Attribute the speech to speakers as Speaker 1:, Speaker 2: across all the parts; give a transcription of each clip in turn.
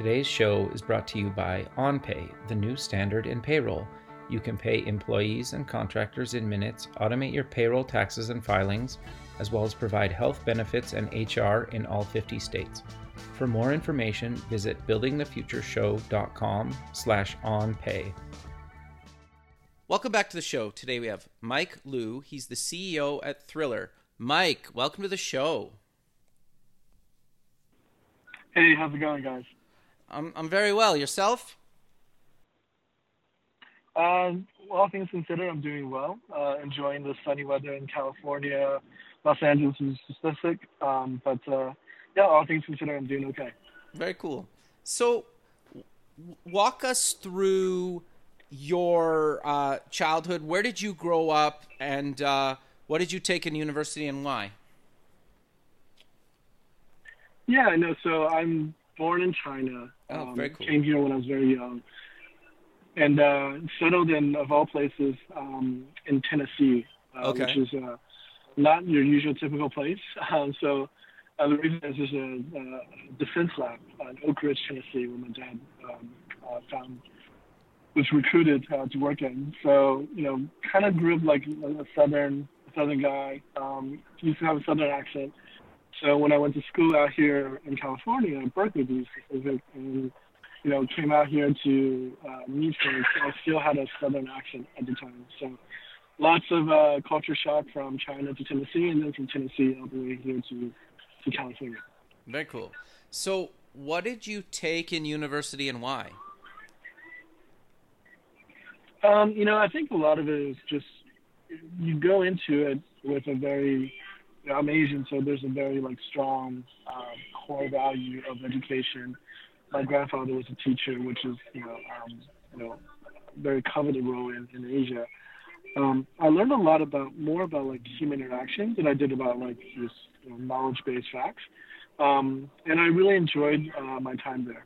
Speaker 1: Today's show is brought to you by OnPay, the new standard in payroll. You can pay employees and contractors in minutes, automate your payroll taxes and filings, as well as provide health benefits and HR in all 50 states. For more information, visit buildingthefutureshow.com slash onpay. Welcome back to the show. Today we have Mike Lu. He's the CEO at Triller. Mike, welcome to the show.
Speaker 2: Hey, how's it going, guys?
Speaker 1: I'm, I'm very well. Yourself?
Speaker 2: Uh, all things considered, I'm doing well. Uh, enjoying the sunny weather in California. Los Angeles is specific, um, but uh, yeah, all things considered, I'm doing okay.
Speaker 1: Very cool. So, w- walk us through your uh, childhood. Where did you grow up, and uh, what did you take in university, and why?
Speaker 2: Yeah, I know. So I'm born in China.
Speaker 1: Oh,
Speaker 2: um,
Speaker 1: very cool.
Speaker 2: Came here when I was very young, and uh, settled in, of all places, um, in Tennessee, uh,
Speaker 1: Okay.
Speaker 2: which is uh, not your usual typical place. Um, so uh, the reason is there's a, uh defense lab in Oak Ridge, Tennessee, where my dad um, uh, found was recruited uh, to work in. So you know, kind of grew up like a southern southern guy. Um, used to have a southern accent. So when I went to school out here in California, Berkeley specific, and you know, came out here to uh, meet folks, I still had a southern accent at the time. So lots of uh, culture shock from China to Tennessee, and then from Tennessee all the way here to to California.
Speaker 1: Very cool. So, what did you take in university, and why?
Speaker 2: Um, you know, I think a lot of it is just you go into it with a very you know, I'm Asian, so there's a very like strong um, core value of education. My grandfather was a teacher, which is you know um, you know very coveted role in, in Asia. Um, I learned a lot about more about like human interaction than I did about like just you know, knowledge-based facts, um, and I really enjoyed uh, my time there.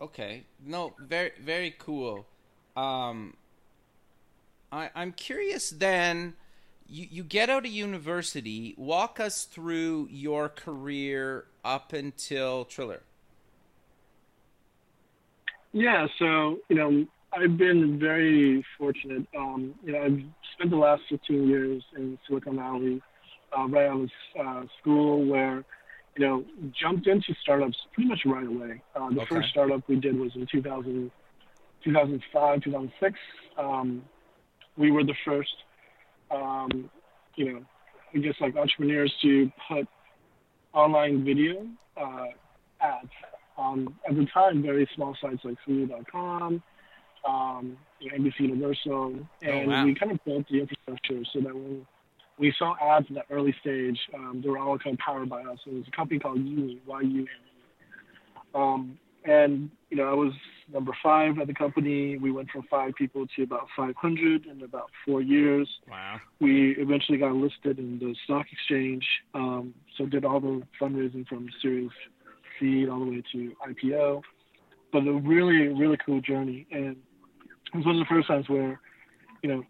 Speaker 1: Okay. No, very very cool. Um, I I'm curious. Then, you you get out of university. Walk us through your career up until Triller.
Speaker 2: Yeah, so you know, I've been very fortunate. Um, you know, I've spent the last 15 years in Silicon Valley, uh, right out of uh, school, where you know, jumped into startups pretty much right away. Uh, the
Speaker 1: Okay.
Speaker 2: first startup we did was in 2000, 2005, 2006. Um, we were the first, um, you know, I guess like entrepreneurs to put online video uh, ads on at the time very small sites like Hulu.com, um, you know, NBC Universal, and
Speaker 1: wow.
Speaker 2: we kind of built the infrastructure so that when we saw ads in the early stage, um, they were all kind of powered by us. It was a company called YuMe, Y-U-M-E. Um, and you know, I was number five at the company. We went from five people to about 500 in about four years
Speaker 1: Wow.
Speaker 2: we eventually got listed in the stock exchange. Um, so did all the fundraising from Series C all the way to IPO. But a really, really cool journey. And it was one of the first times where, you know,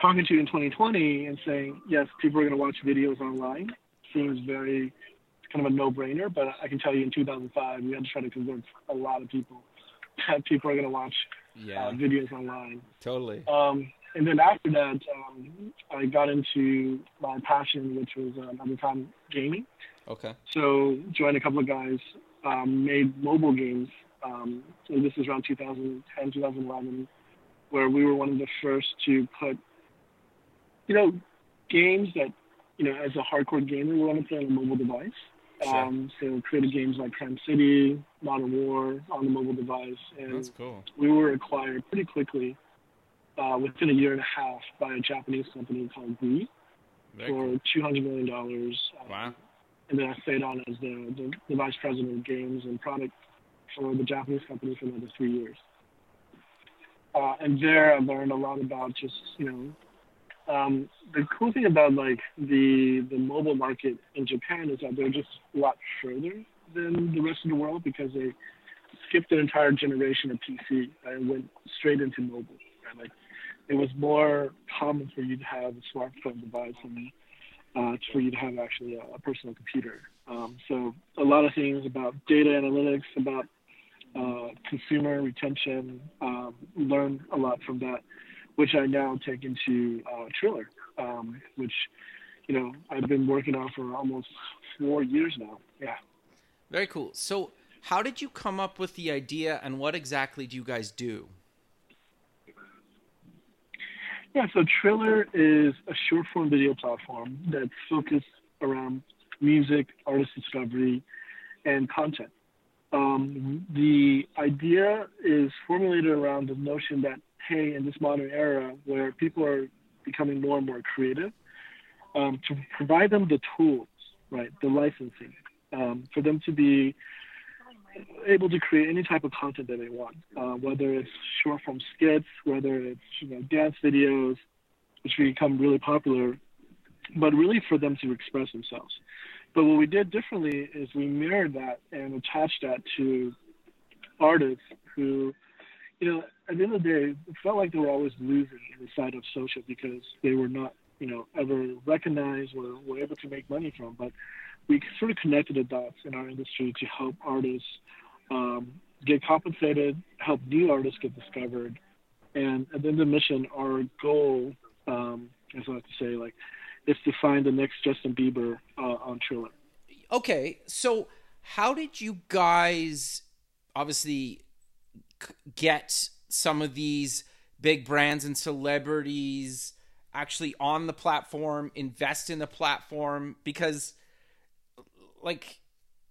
Speaker 2: talking to you in 2020 and saying, yes, people are going to watch videos online seems very kind of a no-brainer. But I can tell you in 2005, we had to try to convince a lot of people that people are going to watch
Speaker 1: Yeah.
Speaker 2: uh, videos online.
Speaker 1: totally.
Speaker 2: Um, and then after that, um, I got into my passion, which was um, at the time gaming.
Speaker 1: Okay.
Speaker 2: So joined a couple of guys, um, made mobile games. Um, so this is around 2010, 2011, where we were one of the first to put, you know, games that, you know, as a hardcore gamer, we want to play on a mobile device.
Speaker 1: Sure.
Speaker 2: Um, so created games like Crime City, Modern War on the mobile device, and
Speaker 1: That's cool.
Speaker 2: we were acquired pretty quickly, uh, within a year and a half, by a Japanese company called. Very for cool. two hundred million dollars.
Speaker 3: Wow.
Speaker 2: And then I stayed on as the, the, the vice president of games and product for the Japanese company for another three years. Uh, and there I learned a lot about just you know um, the cool thing about like the the mobile market in Japan is that they're just a lot further than the rest of the world because they skipped an entire generation of PC and went straight into mobile. Right? Like it was more common for you to have a smartphone device and uh, for you to have actually a, a personal computer. Um, so a lot of things about data analytics, about uh, consumer retention, um, learn a lot from that, which I now take into uh, Triller, um, which you know I've been working on for almost four years now. Yeah.
Speaker 3: Very cool. So, how did you come up with the idea, and what exactly do you guys do?
Speaker 2: Yeah, so Triller is a short form video platform that's focused around music, artist discovery, and content. Um, the idea is formulated around the notion that, hey, in this modern era where people are becoming more and more creative, um, to provide them the tools, right, the licensing, um, for them to be able to create any type of content that they want, uh, whether it's short form skits, whether it's you know dance videos, which become really popular, but really for them to express themselves. But what we did differently is we mirrored that and attached that to artists who, you know, at the end of the day, it felt like they were always losing in the side of social because they were not, you know, ever recognized or were able to make money from. But we sort of connected the dots in our industry to help artists um, get compensated, help new artists get discovered, and at the end of the mission, our goal, um, as I like to say, like, is to find the next Justin Bieber uh, on Triller.
Speaker 3: Okay, so how did you guys obviously get some of these big brands and celebrities actually on the platform, invest in the platform? Because like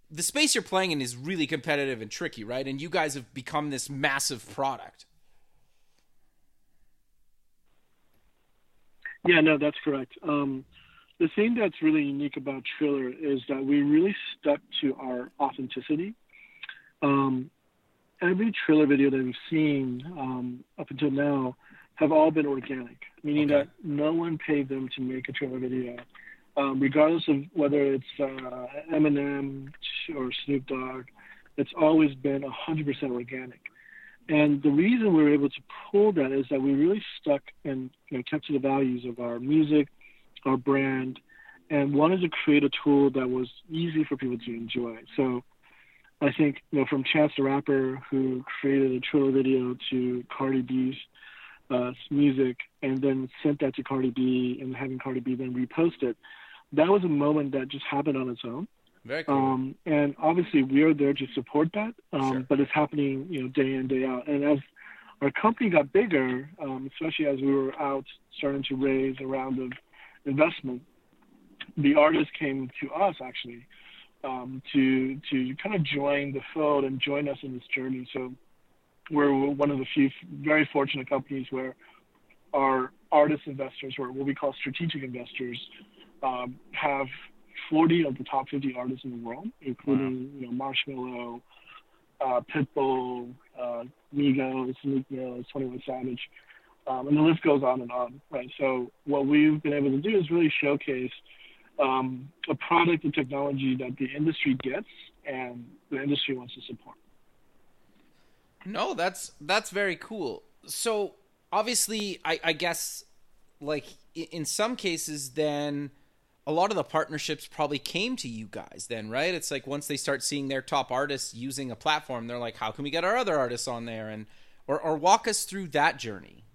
Speaker 3: the space you're playing in is really competitive and tricky, right? And you guys have become this massive product.
Speaker 2: Yeah, no, that's correct. Um, the thing that's really unique about Triller is that we really stuck to our authenticity. Um, every Triller video that we've seen um, up until now have all been organic, meaning okay. that no one paid them to make a Triller video um, regardless of whether it's uh, Eminem or Snoop Dogg, it's always been 100% organic. And the reason we were able to pull that is that we really stuck and you know, kept to the values of our music, our brand, and wanted to create a tool that was easy for people to enjoy. So I think, you know, from Chance the Rapper, who created a Triller video to Cardi B's uh, music and then sent that to Cardi B and having Cardi B then repost it, that was a moment that just happened on its own.
Speaker 3: Very cool.
Speaker 2: Um, and obviously, we are there to support that, um, sure. but it's happening, you know, day in day out. And as our company got bigger, um, especially as we were out starting to raise a round of investment, the artists came to us actually um, to to kind of join the fold and join us in this journey. So we're one of the few very fortunate companies where our artist investors, or what we call strategic investors, um, have 40 of the top 50 artists in the world, including wow. you know Marshmello, uh, Pitbull, uh, Migos, Meek Mill, 21 Savage, um, and the list goes on and on. Right. So what we've been able to do is really showcase um, a product and technology that the industry gets and the industry wants to support.
Speaker 3: No, that's that's very cool. So obviously, I, I guess like in some cases, then a lot of the partnerships probably came to you guys then, right? It's like once they start seeing their top artists using a platform, they're like, how can we get our other artists on there? And or, or walk us through that journey.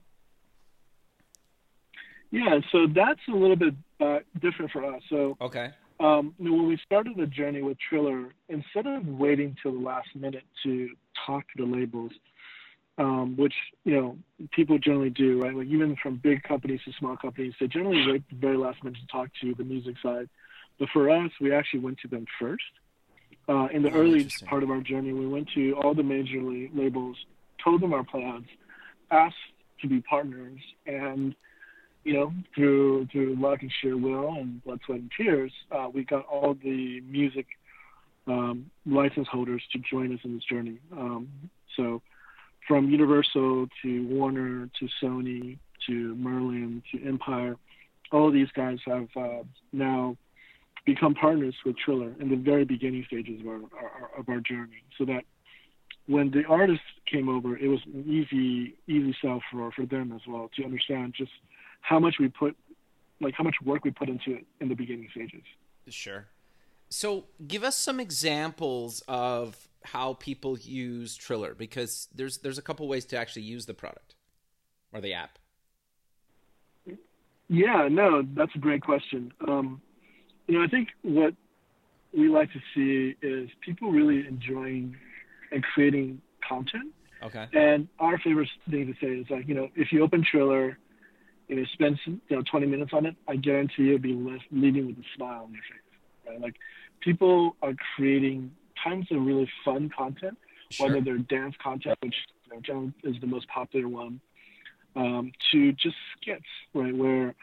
Speaker 2: Yeah, so that's a little bit uh, different for us. So
Speaker 3: okay,
Speaker 2: um, when we started the journey with Triller, instead of waiting till the last minute to talk to the labels, um, which you know people generally do, right? Like even from big companies to small companies, they generally wait the very last minute to talk to the music side. But for us, we actually went to them first. Uh, in the oh, early part of our journey, we went to all the major labels, told them our plans, asked to be partners, and you know, through through luck and sheer will and blood, sweat, and tears, uh, we got all the music um, license holders to join us in this journey. Um, so, from Universal to Warner to Sony to Merlin to Empire, all of these guys have uh, now become partners with Triller in the very beginning stages of our, our, of our journey. So that when the artists came over, it was an easy easy sell for for them as well to understand just how much we put, like how much work we put into it in the beginning stages.
Speaker 1: Sure. So give us some examples of how people use Triller because there's there's a couple ways to actually use the product or the app.
Speaker 2: Yeah, no, that's a great question. Um, you know, I think what we like to see is people really enjoying and creating content.
Speaker 1: Okay.
Speaker 2: And our favorite thing to say is like, you know, if you open Triller, you know, spend you know 20 minutes on it, I guarantee you'll be left leaving with a smile on your face. Right? Like, people are creating tons of really fun content, sure. whether they're dance content, which you know, is the most popular one, um, to just skits, right, where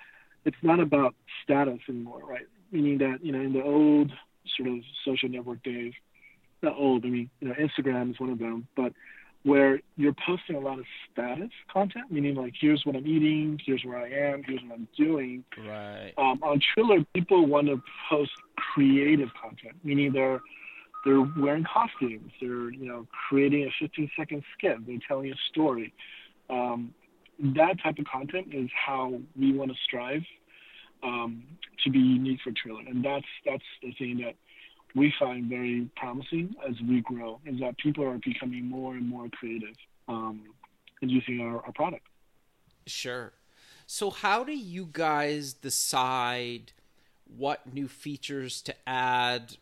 Speaker 2: it's not about status anymore, right? Meaning that you know in the old sort of social network days, not old, I mean you know Instagram is one of them, but where you're posting a lot of status content, meaning like here's what I'm eating, here's where I am, here's what I'm doing.
Speaker 1: Right.
Speaker 2: Um, on Triller, people want to post creative content, meaning they're they're wearing costumes, they're you know creating a 15 second skit, they're telling a story. Um, that type of content is how we want to strive um, to be unique for Triller, and that's that's the thing that we find very promising as we grow is that people are becoming more and more creative um, in using our, our product.
Speaker 1: Sure. So, how do you guys decide what new features to add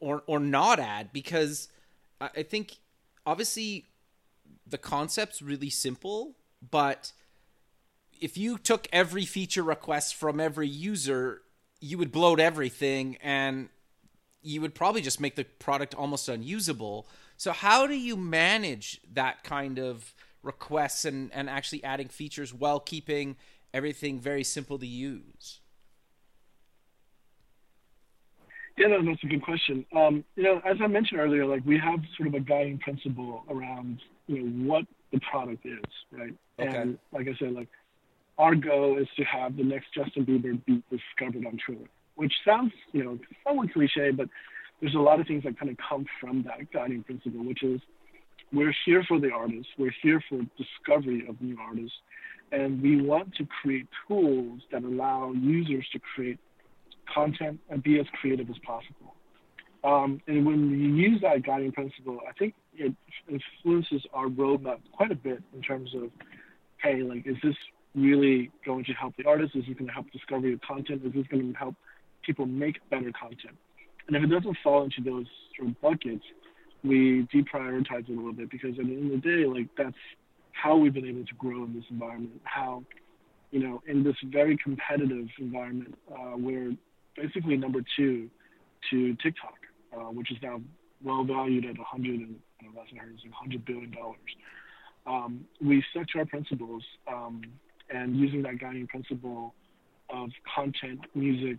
Speaker 1: or or not add? Because I think obviously the concept's really simple, but if you took every feature request from every user, you would bloat everything and you would probably just make the product almost unusable. So how do you manage that kind of requests and, and actually adding features while keeping everything very simple to use?
Speaker 2: Yeah, no, that's a good question. Um, you know, as I mentioned earlier, like we have sort of a guiding principle around you know what the product is, right?
Speaker 1: Okay.
Speaker 2: And like I said, like our goal is to have the next Justin Bieber be discovered on Triller which sounds, you know, somewhat cliche, but there's a lot of things that kind of come from that guiding principle, which is we're here for the artists, we're here for discovery of new artists, and we want to create tools that allow users to create content and be as creative as possible. Um, and when you use that guiding principle, I think it influences our roadmap quite a bit in terms of, hey, like, is this really going to help the artist? Is this going to help discovery of content? Is this going to help people make better content. And if it doesn't fall into those sort of buckets, we deprioritize it a little bit because at the end of the day, like that's how we've been able to grow in this environment. How, you know, in this very competitive environment, uh, we're basically number two to TikTok, uh, which is now well valued at 100 and I don't know, 100 billion dollars. Um, we stuck to our principles um, and using that guiding principle of content, music,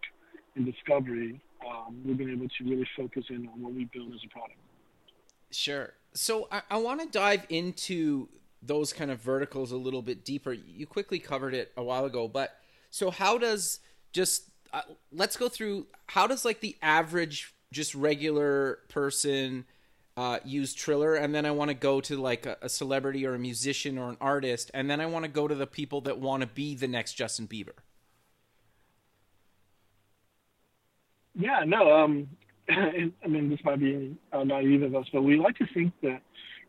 Speaker 2: and discovery, um, we've been able to really focus in on what we build as a product.
Speaker 1: Sure. So I, I want to dive into those kind of verticals a little bit deeper. You quickly covered it a while ago, but so how does just uh, let's go through how does like the average just regular person uh, use Triller, and then I want to go to like a, a, celebrity or a musician or an artist, and then I want to go to the people that want to be the next Justin Bieber.
Speaker 2: Yeah, no. Um, I mean, this might be uh, naive of us, but we like to think that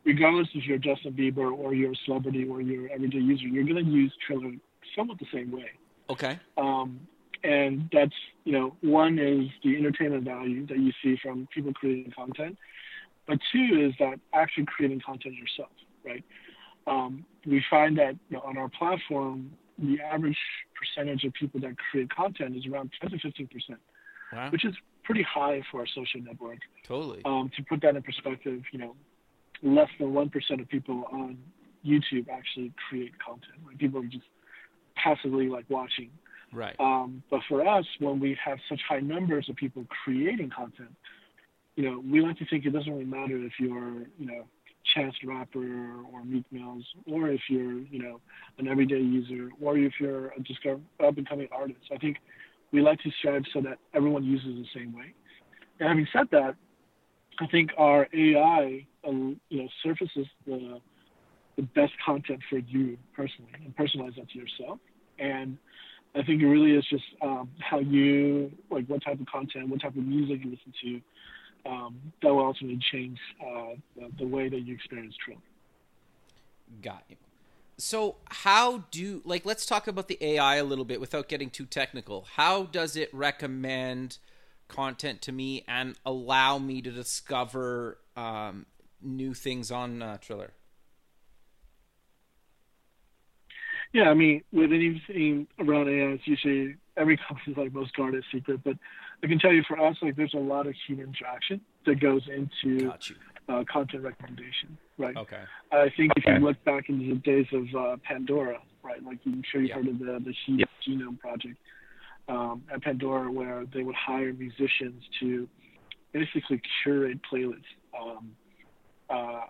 Speaker 2: regardless if you're Justin Bieber or you're a celebrity or you're an everyday user, you're going to use Triller somewhat the same way.
Speaker 1: Okay.
Speaker 2: Um, and that's, you know, one is the entertainment value that you see from people creating content, but two is that actually creating content yourself, right? Um, we find that you know, on our platform, the average percentage of people that create content is around 10 to 15 percent
Speaker 1: wow.
Speaker 2: which is pretty high for a social network.
Speaker 1: Totally.
Speaker 2: Um, to put that in perspective, you know, less than one percent of people on YouTube actually create content. Like people are just passively like watching.
Speaker 1: Right.
Speaker 2: Um, but for us, when we have such high numbers of people creating content, you know, we like to think it doesn't really matter if you're, you know, Chance Rapper or Meek Mills, or if you're, you know, an everyday user, or if you're a discover up and coming artist. I think we like to strive so that everyone uses the same way. And having said that, I think our AI, um, you know, surfaces the the best content for you personally and personalize that to yourself. And I think it really is just um, how you like what type of content, what type of music you listen to. Um, that will ultimately change uh, the, the, way that you experience Triller.
Speaker 1: Got you. So how do like let's talk about the AI a little bit without getting too technical. How does it recommend content to me and allow me to discover um, new things on uh, Triller?
Speaker 2: Yeah, I mean, with anything around AI, it's usually every company's like most guarded secret. But I can tell you, for us, like there's a lot of human interaction that goes into uh, content recommendation, right?
Speaker 1: Okay.
Speaker 2: I think if you look back into the days of uh, Pandora, right? Like I'm sure you've yep. heard of the the yep. Genome Project um, at Pandora, where they would hire musicians to basically curate playlists. Um, uh,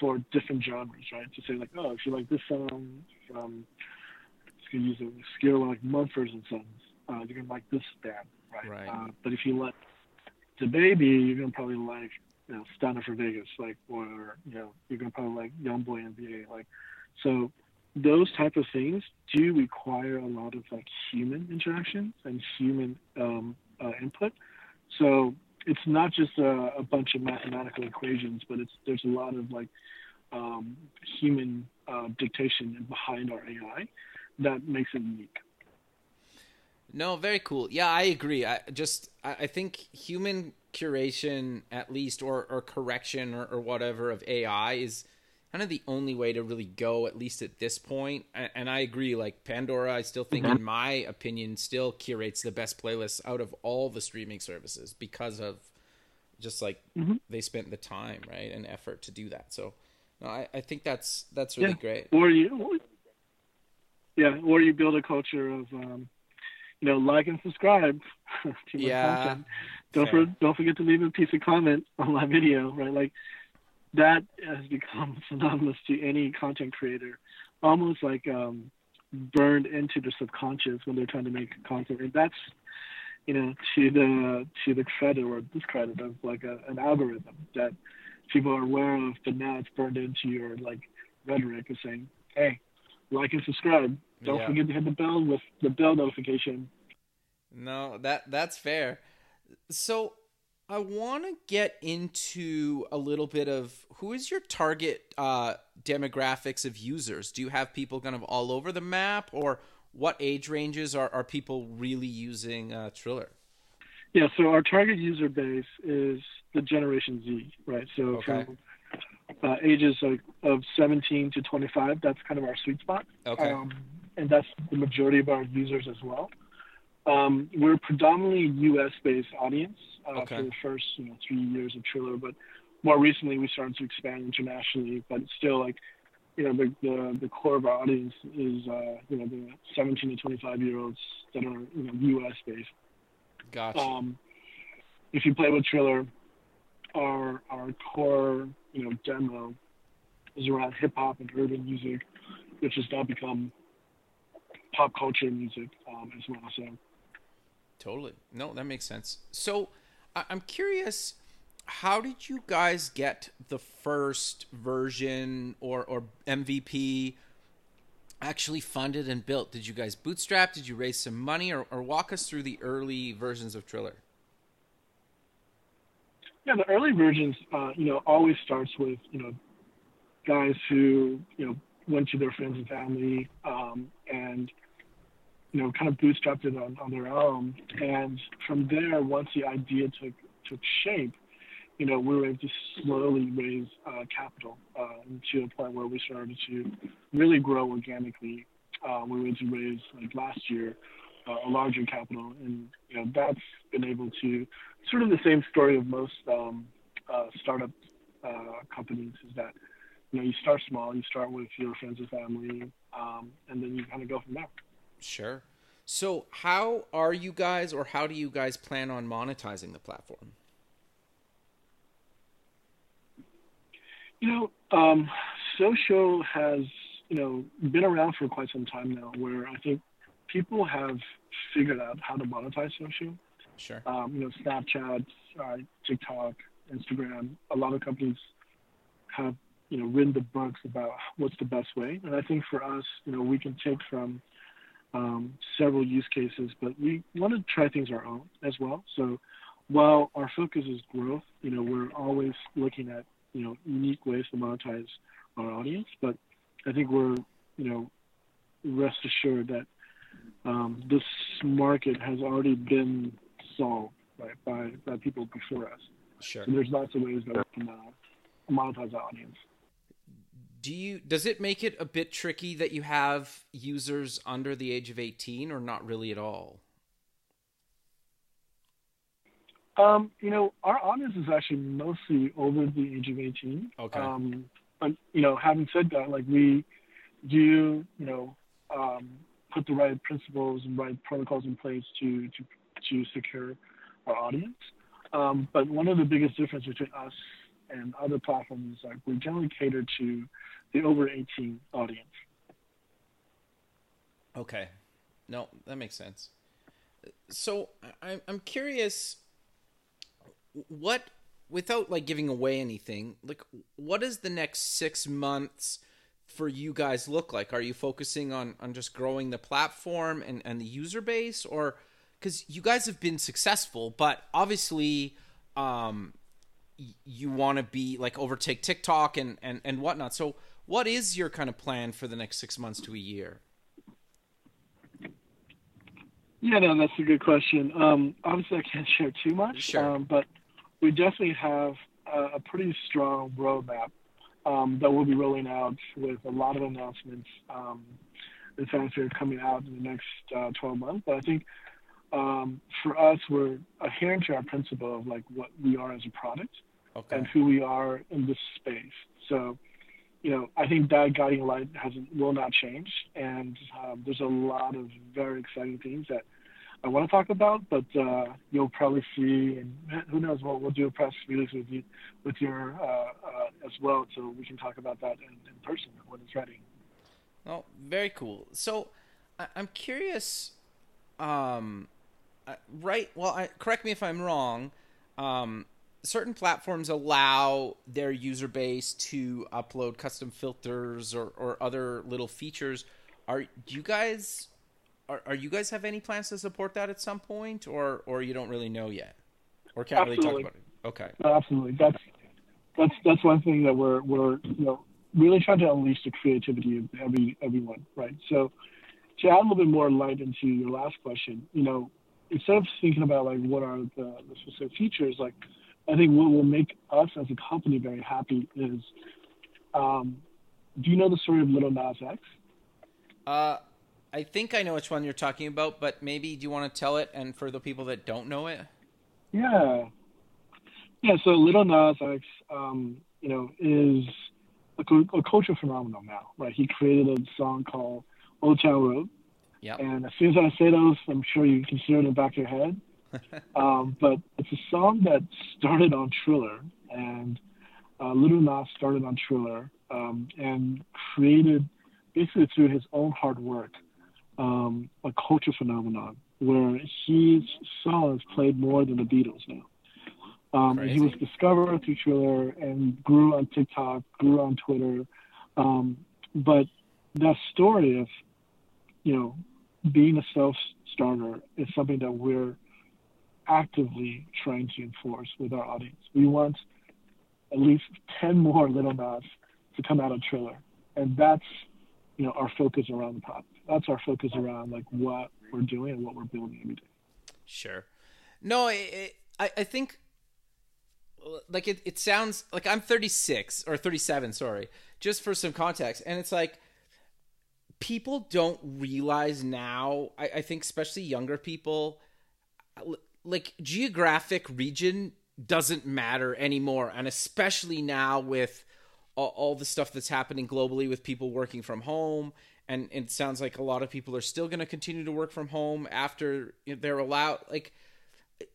Speaker 2: for different genres, right? To say like, oh, if you like this song from, let's use a scale like Mumford and Sons, uh, you're gonna like this band, right?
Speaker 1: right.
Speaker 2: Uh, but if you like DaBaby, you're gonna probably like, you know, Stunna 4 Vegas, like, or you know, you're gonna probably like young YoungBoy NBA, like, so those type of things do require a lot of like human interactions and human um, uh, input. So it's not just a, a, bunch of mathematical equations, but it's there's a lot of like um, human uh, dictation behind our AI that makes it unique.
Speaker 1: No, very cool. Yeah, I agree. I just I think human curation, at least, or or correction or, or whatever of AI is kind of the only way to really go, at least at this point. And, and I agree. Like Pandora, I still think, mm-hmm. in my opinion, still curates the best playlists out of all the streaming services because of just like mm-hmm. they spent the time, right, and effort to do that. So, no, I, I think that's that's really
Speaker 2: yeah.
Speaker 1: great.
Speaker 2: Or you, yeah, or you build a culture of, um, you know, like and subscribe to
Speaker 1: yeah,
Speaker 2: content. Don't for, don't forget to leave a piece of comment on my video, right? Like that has become synonymous to any content creator, almost like um, burned into the subconscious when they're trying to make content. And that's, you know, to the to the credit or discredit of like a, an algorithm that people are aware of, but now it's burned into your like rhetoric of saying, hey, like and subscribe. Don't yeah. forget to hit the bell with the bell notification.
Speaker 1: No, that that's fair. So I want to get into a little bit of who is your target uh, demographics of users? Do you have people kind of all over the map, or what age ranges are, are people really using uh, Triller?
Speaker 2: Yeah, so our target user base is the Generation Z, right? So
Speaker 1: okay.
Speaker 2: from uh, ages like of 17 to 25, that's kind of our sweet spot.
Speaker 1: Okay.
Speaker 2: Um, and that's the majority of our users as well. Um, we're predominantly U.S. based audience uh,
Speaker 1: okay.
Speaker 2: for the first you know three years of Triller, but more recently we started to expand internationally. But it's still like you know the the, the core of our audience is uh, you know the 17 to 25 year olds that are you know U.S. based.
Speaker 1: Gotcha.
Speaker 2: Um, if you play with Triller, our our core you know demo is around hip hop and urban music, which has now become pop culture music um, as well. So
Speaker 1: Totally. No, that makes sense. So I- I'm curious, how did you guys get the first version or, or MVP actually funded and built? Did you guys bootstrap? Did you raise some money? Or, or walk us through the early versions of Triller?
Speaker 2: Yeah, the early versions, uh, you know, always starts with, you know, guys who, you know, went to their friends and family um, and you know, kind of bootstrapped it on, on their own. And from there, once the idea took took shape, you know, we were able to slowly raise uh, capital uh, to a point where we started to really grow organically. Uh, we were able to raise, like last year, uh, a larger capital, and you know that's been able to sort of the same story of most um, uh, startup uh, companies is that you know you start small, you start with your friends and family, um, and then you kind of go from there.
Speaker 1: Sure. So, how are you guys, or how do you guys plan on monetizing the platform?
Speaker 2: You know, um, social has you know been around for quite some time now. Where I think people have figured out how to monetize social.
Speaker 1: Sure.
Speaker 2: Um, you know, Snapchat, uh, TikTok, Instagram. A lot of companies have you know written the books about what's the best way, and I think for us, you know, we can take from um, several use cases, but we want to try things our own as well. So while our focus is growth, you know, we're always looking at you know unique ways to monetize our audience. But I think we're you know rest assured that um, this market has already been solved right, by by people before us.
Speaker 1: Sure.
Speaker 2: So there's lots of ways that we can uh, monetize our audience.
Speaker 1: Do you does it make it a bit tricky that you have users under the age of 18 or not really at all?
Speaker 2: Um, you know, our audience is actually mostly over the age of 18.
Speaker 1: Okay.
Speaker 2: Um, but you know, having said that, like we do, you know, um, put the right principles and right protocols in place to to to secure our audience. Um, but one of the biggest differences between us and other platforms like we generally cater to the over 18 audience.
Speaker 1: Okay. No, that makes sense. So I, I'm curious, what without like giving away anything, like what does the next six months for you guys look like? Are you focusing on on just growing the platform and and the user base, or because you guys have been successful, but obviously, um, you want to be like overtake TikTok and and and whatnot. So, what is your kind of plan for the next six months to a year?
Speaker 2: Yeah, no, that's a good question. Um, obviously, I can't share too much,
Speaker 1: Sure.
Speaker 2: um, but we definitely have a, a pretty strong roadmap um, that we'll be rolling out with a lot of announcements um, and fanfare coming out in the next uh, 12 months. But I think um, for us, we're adhering to our principle of like what we are as a product
Speaker 1: Okay.
Speaker 2: and who we are in this space. So, you know, I think that guiding light hasn't will not change, and um, there's a lot of very exciting things that I want to talk about, but uh, you'll probably see, and who knows, we'll, we'll do a press release with you, with your uh, uh, as well, so we can talk about that in, in person when it's ready.
Speaker 1: Oh, very cool. So, I- I'm curious. Um, right. Well, I, correct me if I'm wrong. Um, certain platforms allow their user base to upload custom filters or, or other little features. Are do you guys are, are you guys have any plans to support that at some point, or or you don't really know yet, or can't really talk about it? Okay.
Speaker 2: No, absolutely, that's that's that's one thing that we're we're you know really trying to unleash the creativity of every everyone, right? So to add a little bit more light into your last question, you know, instead of thinking about like what are the, the specific features, like I think what will make us as a company very happy is, um, do you know the story of Little Nas X?
Speaker 1: Uh, I think I know which one you're talking about, but maybe do you want to tell it? And for the people that don't know it,
Speaker 2: Yeah. Yeah, so Little Nas X, um, you know, is a, a cultural phenomenon now, right? He created a song called Old Town Road. And as soon as I say those, I'm sure you can hear it in the back of your head. um, but it's a song that started on Triller, and uh, Little Nas started on Triller um, and created, basically through his own hard work, um, a culture phenomenon where his songs played more than the Beatles now. Um, he was discovered through Triller and grew on TikTok, grew on Twitter. Um, but that story of, you know, being a self starter is something that we're actively trying to enforce with our audience. We want at least 10 more Little Nas to come out of Triller. And that's, you know, our focus around the product. That's our focus around like what we're doing and what we're building every day.
Speaker 1: Sure. No, it, I I think like it, it sounds like I'm 36 or 37, sorry, just for some context. And it's like people don't realize now, I, I think especially younger people, like geographic region doesn't matter anymore. And especially now with all, all the stuff that's happening globally with people working from home and it sounds like a lot of people are still going to continue to work from home after they're allowed. Like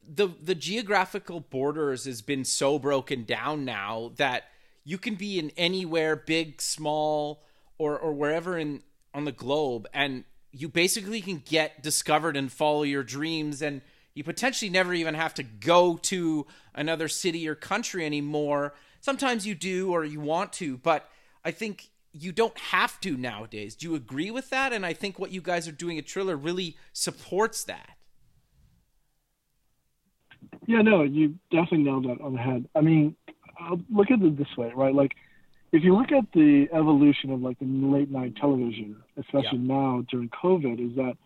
Speaker 1: the the geographical borders has been so broken down now that you can be in anywhere, big, small, or or wherever in on the globe, and you basically can get discovered and follow your dreams and you potentially never even have to go to another city or country anymore. Sometimes you do or you want to, but I think you don't have to nowadays. Do you agree with that? And I think what you guys are doing at Triller really supports that.
Speaker 2: Yeah, no, you definitely nailed that on the head. I mean, I'll look at it this way, right? Like, if you look at the evolution of like the late night television, especially yeah. now during COVID, is that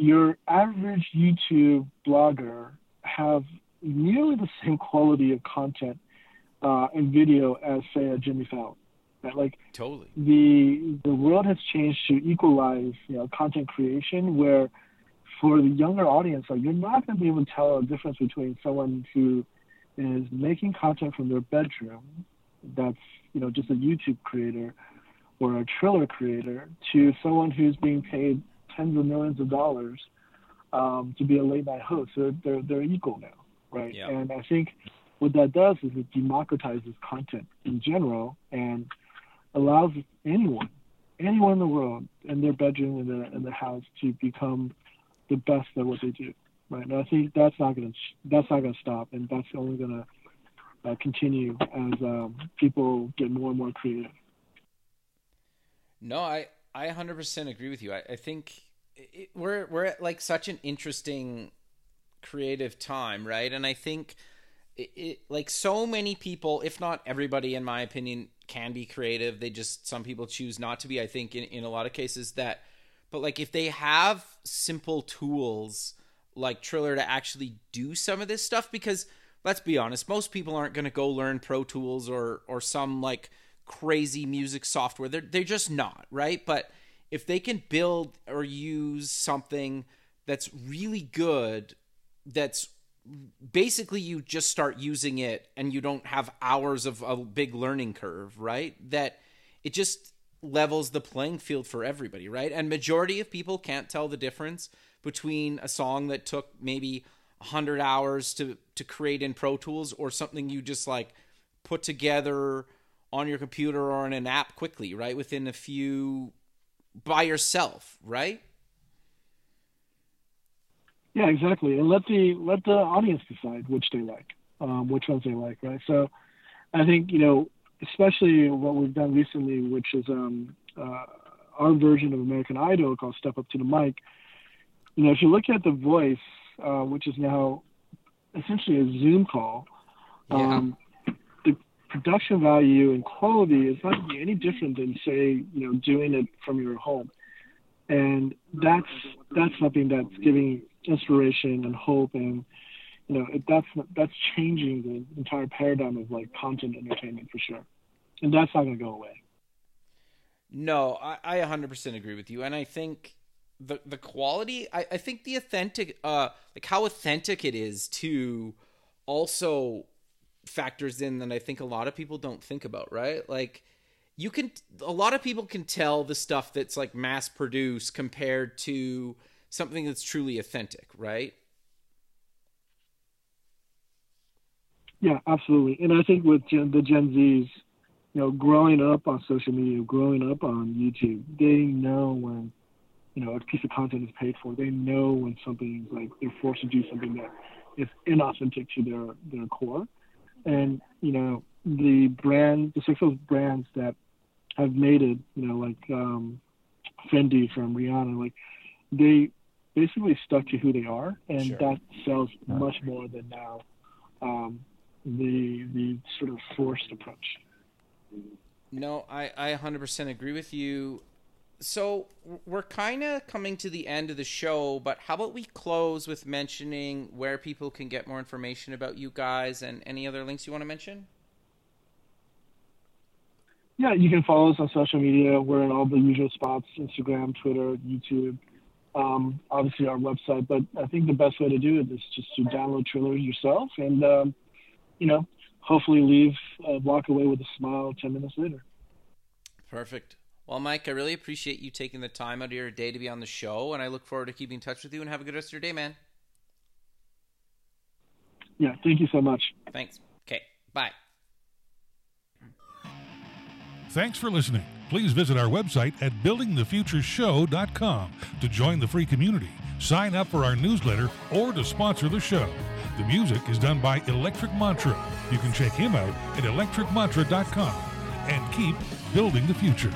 Speaker 2: your average YouTube blogger have nearly the same quality of content uh, and video as say a Jimmy Fallon. Right? Like
Speaker 1: totally
Speaker 2: the the world has changed to equalize you know content creation where for the younger audience like you're not going to be able to tell a difference between someone who is making content from their bedroom that's you know just a YouTube creator or a Triller creator to someone who's being paid tens of millions of dollars um, to be a late night host. So they're they're equal now, right?
Speaker 1: Yeah.
Speaker 2: And I think what that does is it democratizes content in general and allows anyone, anyone in the world, in their bedroom, in their in their house, to become the best at what they do, right? And I think that's not gonna that's not gonna stop, and that's only gonna uh, continue as um, people get more and more creative.
Speaker 1: No, I I 100% agree with you. I, I think it, we're we're at like such an interesting creative time, right? And I think it, it, like so many people, if not everybody, in my opinion, can be creative. They just some people choose not to be. I think in in a lot of cases that, but like if they have simple tools like Triller to actually do some of this stuff, because let's be honest, most people aren't going to go learn Pro Tools or or some like crazy music software. They're they're just not, right? But if they can build or use something that's really good that's basically you just start using it and you don't have hours of a big learning curve, right? That it just levels the playing field for everybody, right? And majority of people can't tell the difference between a song that took maybe 100 hours to to create in Pro Tools or something you just like put together on your computer or in an app quickly, right? Within a few by yourself, right?
Speaker 2: Yeah, exactly. And let the let the audience decide which they like, um, which ones they like, right? So, I think you know, especially what we've done recently, which is um, uh, our version of American Idol called "Step Up to the Mic." You know, if you look at the voice, uh, which is now essentially a Zoom call,
Speaker 1: yeah.
Speaker 2: Production value and quality is not going to be any different than say you know doing it from your home. And that's that's something that's giving inspiration and hope and you know that's that's changing the entire paradigm of like content entertainment for sure. And that's not going to go away.
Speaker 1: No I, I 100% agree with you. And i think the the quality I, I think the authentic uh like how authentic it is to also factors in that I think a lot of people don't think about, right? Like you can a lot of people can tell the stuff that's like mass produced compared to something that's truly authentic, right?
Speaker 2: Yeah, absolutely. And I think with Gen, the Gen Zs, you know, growing up on social media, growing up on YouTube, they know when, you know, a piece of content is paid for. They know when something like they're forced to do something that is inauthentic to their their core and you know the brand, the successful brands that have made it, you know, like um, Fenty from Rihanna, like they basically stuck to who they are, and
Speaker 1: sure.
Speaker 2: that sells much more than now um, the the sort of forced approach.
Speaker 1: No, I I 100% agree with you so we're kind of coming to the end of the show, but how about we close with mentioning where people can get more information about you guys and any other links you want to mention?
Speaker 2: Yeah, you can follow us on social media. We're in all the usual spots Instagram, Twitter, YouTube, um, obviously our website. But I think the best way to do it is just to download Triller yourself and, um, you know, hopefully leave, uh, walk away with a smile 10 minutes later.
Speaker 1: Perfect. Well, Mike, I really appreciate you taking the time out of your day to be on the show, and I look forward to keeping in touch with you. And have a good rest of your day, man.
Speaker 2: Yeah, thank you so much.
Speaker 1: Thanks. Okay, bye.
Speaker 4: Thanks for listening. Please visit our website at buildingthefutureshow.com to join the free community, sign up for our newsletter, or to sponsor the show. The music is done by Electric Mantra. You can check him out at electricmantra.com and keep building the future.